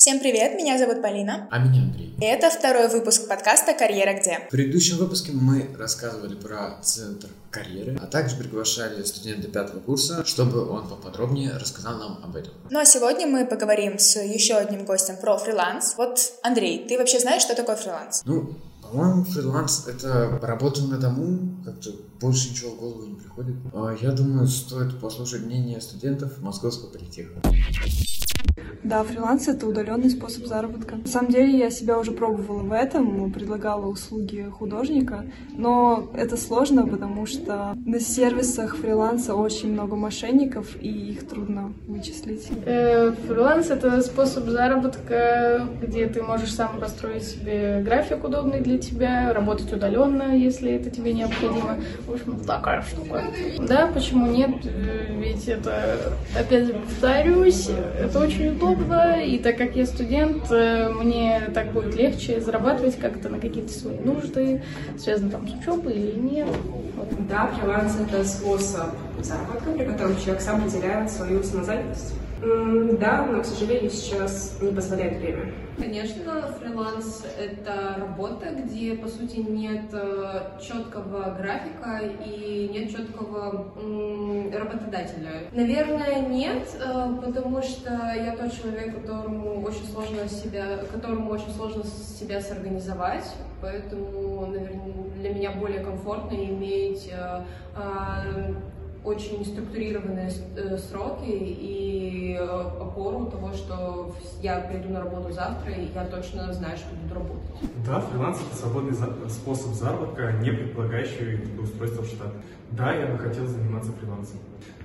Всем привет, меня зовут Полина. А меня Андрей. Это второй выпуск подкаста «Карьера где?». В предыдущем выпуске мы рассказывали про Центр карьеры, а также приглашали студента пятого курса, чтобы он поподробнее рассказал нам об этом. Ну а сегодня мы поговорим с еще одним гостем про фриланс. Вот, Андрей, ты вообще знаешь, что такое фриланс? Ну, по-моему, фриланс — это работа на дому, как-то больше ничего в голову не приходит. А Я думаю, стоит послушать мнение студентов Московского политеха. Да, фриланс — это удаленный способ заработка. На самом деле я себя уже пробовала в этом, предлагала услуги художника, но это сложно, потому что на сервисах фриланса очень много мошенников, и их трудно вычислить. Э, Фриланс — это способ заработка, где ты можешь сам построить себе график удобный для тебя, работать удаленно, если это тебе необходимо. В общем, такая штука. Да, почему нет? Э, Ведь это, опять повторюсь, это очень удобно, и так как я студент, э, мне так будет легче зарабатывать как-то на какие-то свои нужды, связано там с учебой или нет. Вот. Да, фриланс — это способ заработка, при котором человек сам определяет свою самозанятость. Да, но, к сожалению, сейчас не позволяет время. Конечно, фриланс — это работа, где, по сути, нет э, четкого графика и нет четкого работодателя. Наверное, нет, э, потому что я тот человек, которому очень сложно себя, которому очень сложно себя сорганизовать, поэтому, наверное, для меня более комфортно иметь э, э, очень структурированные э, сроки и э, опору того, что я приду на работу завтра, и я точно знаю, что буду работать. Да, фриланс – это свободный способ заработка, не предполагающий устройство в штат. Да, я бы хотел заниматься фрилансом.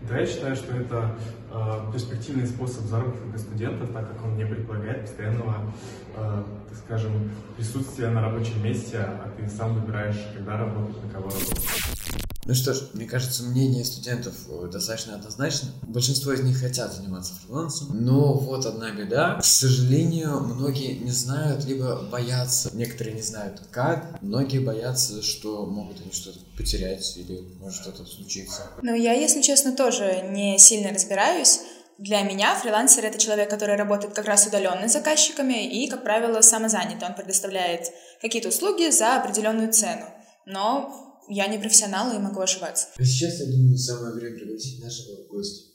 Да, я считаю, что это э, перспективный способ заработка для студентов, так как он не предполагает постоянного, э, так скажем, присутствия на рабочем месте, а ты сам выбираешь, когда работать, на кого работать. Ну что ж, мне кажется, мнение студентов э, достаточно однозначно. Большинство из них хотят заниматься фрилансом, но вот одна беда. К сожалению, многие не знают, либо боятся, некоторые не знают как, многие боятся, что могут они что-то потерять или может что-то случиться. Ну, я, если честно, тоже не сильно разбираюсь. Для меня фрилансер — это человек, который работает как раз удаленно с заказчиками и, как правило, самозанятый. Он предоставляет какие-то услуги за определенную цену. Но я не профессионал и могу ошибаться. А сейчас, я думаю, самое время пригласить нашего гостя.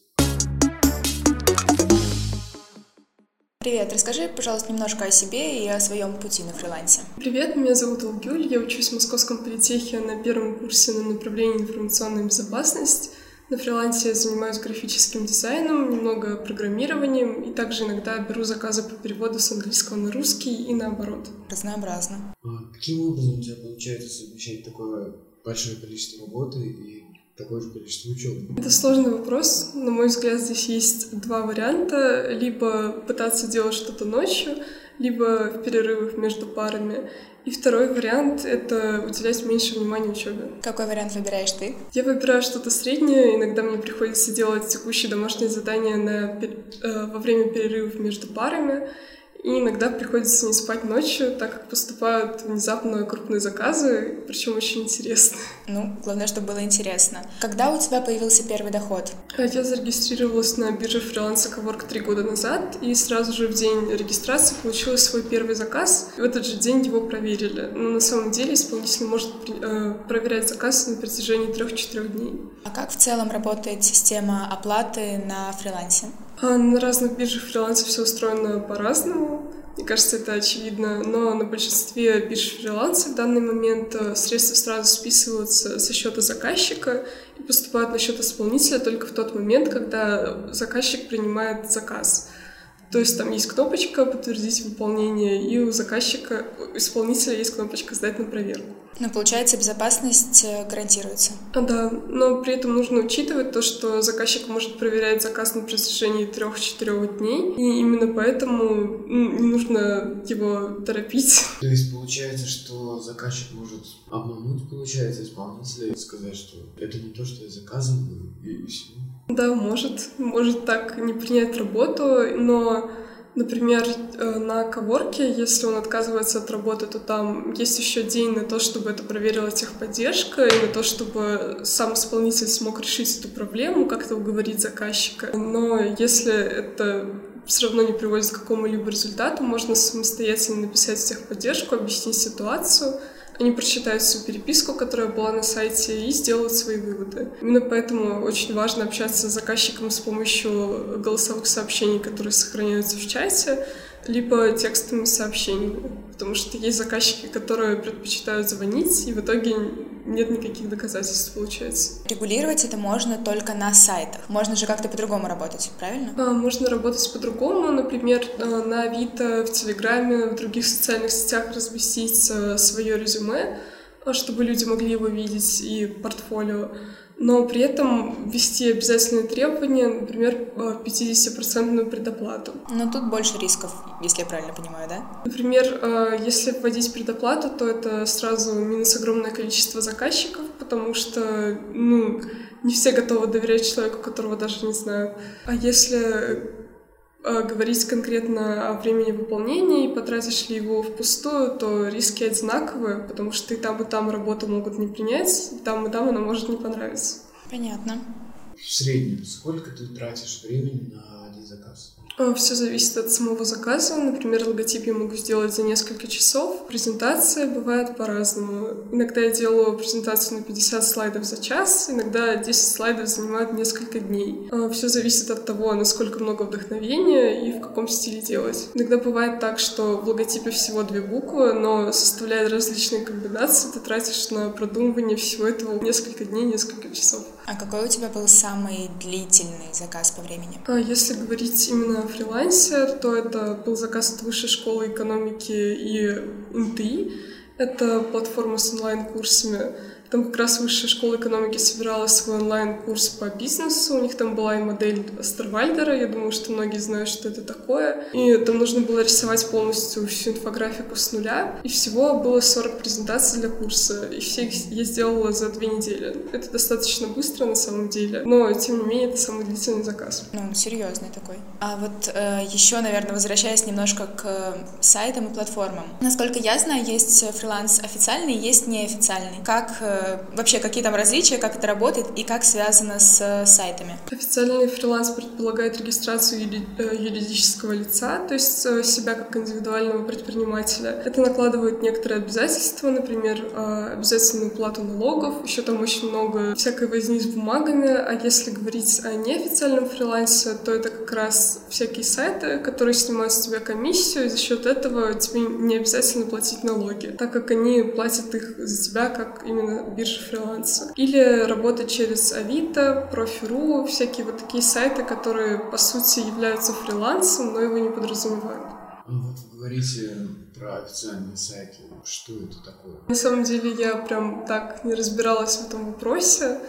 Привет, расскажи, пожалуйста, немножко о себе и о своем пути на фрилансе. Привет, меня зовут Олгюль, я учусь в Московском политехе на первом курсе на направлении информационная безопасность. На фрилансе я занимаюсь графическим дизайном, немного программированием и также иногда беру заказы по переводу с английского на русский и наоборот. Разнообразно. А каким образом у тебя получается совмещать такое большое количество работы и такое же количество учебы? Это сложный вопрос. На мой взгляд, здесь есть два варианта. Либо пытаться делать что-то ночью, либо в перерывах между парами. И второй вариант — это уделять меньше внимания учебе. Какой вариант выбираешь ты? Я выбираю что-то среднее. Иногда мне приходится делать текущие домашние задания на, э, во время перерывов между парами. И иногда приходится не спать ночью, так как поступают внезапно крупные заказы, причем очень интересно. Ну, главное, чтобы было интересно. Когда у тебя появился первый доход? А Я зарегистрировалась на бирже фриланса Коворк три года назад, и сразу же в день регистрации получила свой первый заказ. И в этот же день его проверили. Но на самом деле исполнитель может э, проверять заказ на протяжении трех-четырех дней. А как в целом работает система оплаты на фрилансе? А на разных биржах фриланса все устроено по-разному. Мне кажется, это очевидно. Но на большинстве бирж фриланса в данный момент э, средства сразу списываются со счета заказчика и поступают на счет исполнителя только в тот момент, когда заказчик принимает заказ. То есть там есть кнопочка «Подтвердить выполнение», и у заказчика, у исполнителя есть кнопочка «Сдать на проверку». Ну, получается, безопасность э, гарантируется. А, Да, но при этом нужно учитывать то, что заказчик может проверять заказ на протяжении трех-четырех дней, и именно поэтому м, не нужно его торопить. То есть получается, что заказчик может обмануть, получается, исполнителя и сказать, что это не то, что я заказываю, и, и все. Да, может, может так не принять работу, но, например, э, на коворке, если он отказывается от работы, то там есть еще день на то, чтобы это проверила техподдержка, и на то, чтобы сам исполнитель смог решить эту проблему, как-то уговорить заказчика. Но если это все равно не приводит к какому-либо результату, можно самостоятельно написать техподдержку, объяснить ситуацию, они прочитают всю переписку, которая была на сайте, и сделают свои выводы. Именно поэтому очень важно общаться с заказчиком с помощью голосовых сообщений, которые сохраняются в чате, либо текстовыми сообщениями, потому что есть заказчики, которые предпочитают звонить, и в итоге нет никаких доказательств, получается. Регулировать это можно только на сайтах. Можно же как-то по-другому работать, правильно? А, можно работать по-другому, например, а, на Авито, в Телеграме, в других социальных сетях разместить а, свое резюме, чтобы люди могли его видеть, и портфолио но при этом ввести обязательные требования, например, 50% предоплату. Но тут больше рисков, если я правильно понимаю, да? Например, э, если вводить предоплату, то это сразу минус огромное количество заказчиков, потому что, ну, не все готовы доверять человеку, которого даже не знают. А если Э, говорить конкретно о времени выполнения и потратишь ли его впустую, то риски одинаковые, потому что и там, и там работу могут не принять, и там, и там она может не понравиться. Понятно. В среднем сколько ты тратишь времени на один заказ? А, Все зависит от самого заказа. Например, логотип я могу сделать за несколько часов. Презентация бывает по-разному. Иногда я делаю презентацию на 50 слайдов за час, иногда 10 слайдов занимает несколько дней. А, Все зависит от того, насколько много вдохновения и в каком стиле делать. Иногда бывает так, что в логотипе всего две буквы, но составляя различные комбинации, ты тратишь на продумывание всего этого несколько дней, несколько часов. А какой у тебя был самый длительный заказ по времени? А если говорить именно фрилансе, то это был заказ от Высшей школы экономики и НТИ. Это платформа с онлайн-курсами. Там как раз Высшая школа экономики собирала свой онлайн-курс по бизнесу. У них там была и модель Старвальдера. Я думаю, что многие знают, что это такое. И там нужно было рисовать полностью всю инфографику с нуля. И всего было 40 презентаций для курса. И все их я сделала за две недели. Это достаточно быстро на самом деле. Но, тем не менее, это самый длительный заказ. Ну, серьезный такой. А вот э, еще, наверное, возвращаясь немножко к сайтам и платформам. Насколько я знаю, есть фриланс официальный, есть неофициальный. Как э, вообще какие там различия, как это работает и как связано с э, сайтами? Официальный фриланс предполагает регистрацию э, юридического лица, то есть э, себя как индивидуального предпринимателя. Это накладывает некоторые обязательства, например, обязательную плату налогов, еще там очень много всякой возни с бумагами, а если говорить о неофициальном фрилансе, то это как раз всякие сайты, которые снимают с тебя комиссию, и за счет этого тебе не обязательно платить налоги, так как они платят их за тебя как именно биржи фриланса. Или работать через Авито, Профи.ру, всякие вот такие сайты, которые, по сути, являются фрилансом, но его не подразумевают. А вот вы говорите про официальные сайты. Что это такое? На самом деле я прям так не разбиралась в этом вопросе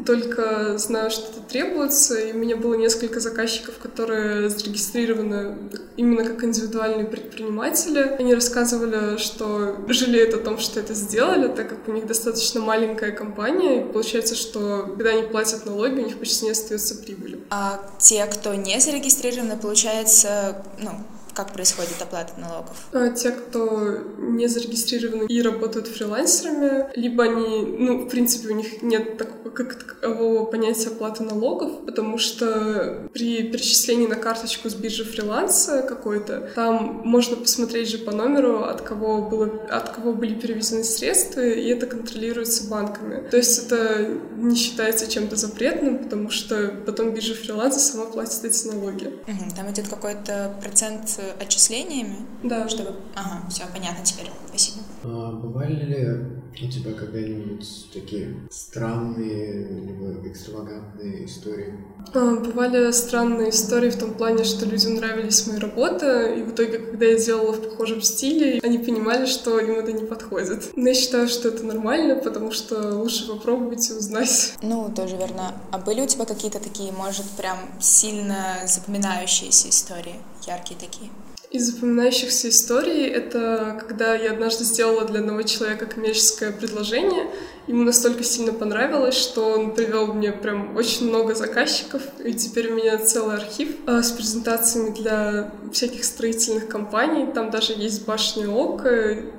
только знаю, что это требуется, и у меня было несколько заказчиков, которые зарегистрированы именно как индивидуальные предприниматели. Они рассказывали, что жалеют о том, что это сделали, так как у них достаточно маленькая компания, и получается, что когда они платят налоги, у них почти не остается прибыли. А те, кто не зарегистрированы, получается, ну, как происходит оплата налогов? А, те, кто не зарегистрированы и работают фрилансерами, либо они, ну, в принципе, у них нет такого как такового понятия оплаты налогов, потому что при перечислении на карточку с биржи фриланса какой-то, там можно посмотреть же по номеру, от кого, было, от кого были переведены средства, и это контролируется банками. То есть это не считается чем-то запретным, потому что потом биржа фриланса сама платит эти налоги. Угу, там идет какой-то процент отчислениями? Да. Чтобы... Ага, все, понятно теперь. Спасибо. А бывали ли у тебя когда-нибудь такие странные либо экстравагантные истории? А, бывали странные истории в том плане, что людям нравились мои работы, и в итоге, когда я делала в похожем стиле, они понимали, что им это не подходит. Но я считаю, что это нормально, потому что лучше попробовать и узнать. Ну, тоже верно. А были у тебя какие-то такие, может, прям сильно запоминающиеся истории? Яркие такие? Из запоминающихся историй это когда я однажды сделала для одного человека коммерческое предложение. Ему настолько сильно понравилось, что он привел мне прям очень много заказчиков, и теперь у меня целый архив а, с презентациями для всяких строительных компаний. Там даже есть башня Ока,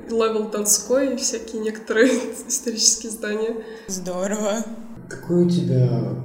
Левел Донской и всякие некоторые исторические здания. Здорово. Какой у тебя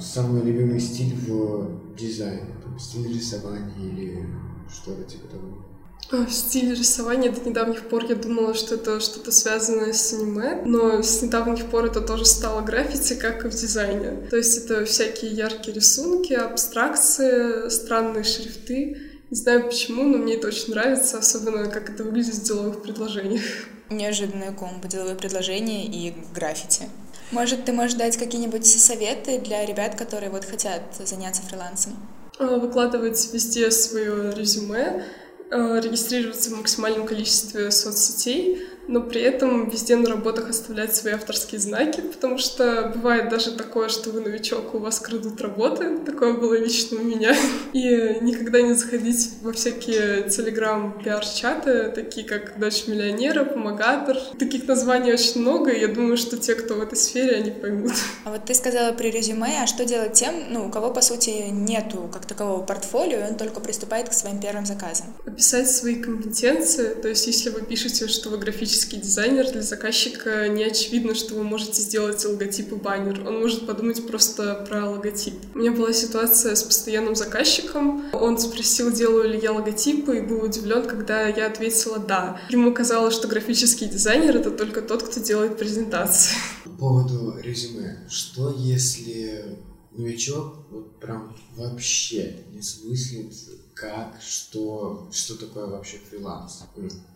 самый любимый стиль в дизайне? Стиль рисования или что-то типа того? А, Стиль рисования до недавних пор я думала, что это что-то связанное с аниме, но с недавних пор это тоже стало граффити, как и в дизайне. То есть это всякие яркие рисунки, абстракции, странные шрифты. Не знаю почему, но мне это очень нравится, особенно как это выглядит в деловых предложениях. Неожиданная комбо, деловые предложения и граффити. Может, ты можешь дать какие-нибудь советы для ребят, которые вот хотят заняться фрилансом? А, Выкладывать везде свое резюме, а, регистрироваться в максимальном количестве соцсетей, но при этом везде на работах оставлять свои авторские знаки, потому что бывает даже такое, что вы новичок, у вас крадут работы. Такое было лично у меня. И никогда не заходить во всякие телеграм-пиар-чаты, такие как «Дочь миллионера», «Помогатор». Таких названий очень много, и я думаю, что те, кто в этой сфере, они поймут. А вот ты сказала при резюме, а что делать тем, ну, у кого, по сути, нету как такового портфолио, и он только приступает к своим первым заказам? Описать свои компетенции, то есть если вы пишете, что вы графический дизайнер, для заказчика не очевидно, что вы можете сделать логотип и баннер. Он может подумать просто про логотип. У меня была ситуация с постоянным заказчиком. Он спросил, делаю ли я логотипы, и был удивлен, когда я ответила «да». Ему казалось, что графический дизайнер — это только тот, кто делает презентации. По поводу резюме. Что если новичок вот прям вообще не смыслит, как, что, что такое вообще фриланс?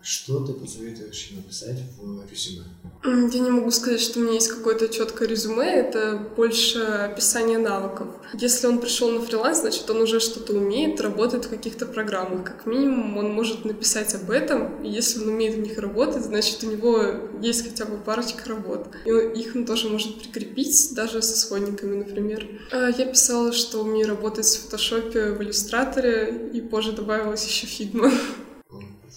Что ты посоветуешь ему писать в резюме? Я не могу сказать, что у меня есть какое-то четкое резюме, это больше описание навыков. Если он пришел на фриланс, значит, он уже что-то умеет, работает в каких-то программах. Как минимум, он может написать об этом, и если он умеет в них работать, значит, у него есть хотя бы парочка работ. И их он тоже может прикрепить, даже с исходниками, например. А Я писала, что умею работать в фотошопе, в иллюстраторе, и позже добавилась еще Figma.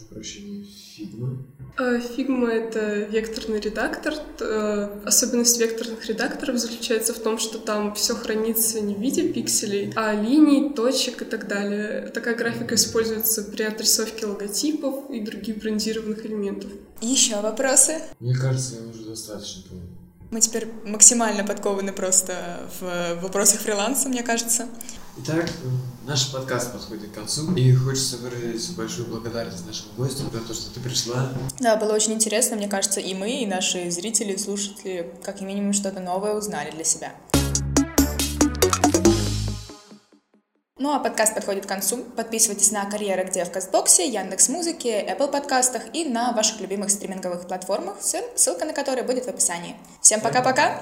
Прощения, Figma. А, Figma — это векторный редактор. Э, Особенность векторных редакторов заключается в том, что там все хранится не в виде пикселей, а линий, точек и так далее. Такая графика используется при отрисовке логотипов и других брендированных элементов. Еще вопросы? Мне кажется, я уже достаточно понял. Мы теперь максимально подкованы просто в вопросах фриланса, мне кажется. Итак, наш подкаст подходит к концу, и хочется выразить большую благодарность нашему гостю за то, что ты пришла. Да, было очень интересно, мне кажется, и мы, и наши зрители, слушатели, как минимум, что-то новое узнали для себя. Ну а подкаст подходит к концу. Подписывайтесь на «Карьера где» в Кастбоксе, Яндекс Музыке, Apple подкастах и на ваших любимых стриминговых платформах, ссылка на которые будет в описании. Всем пока-пока!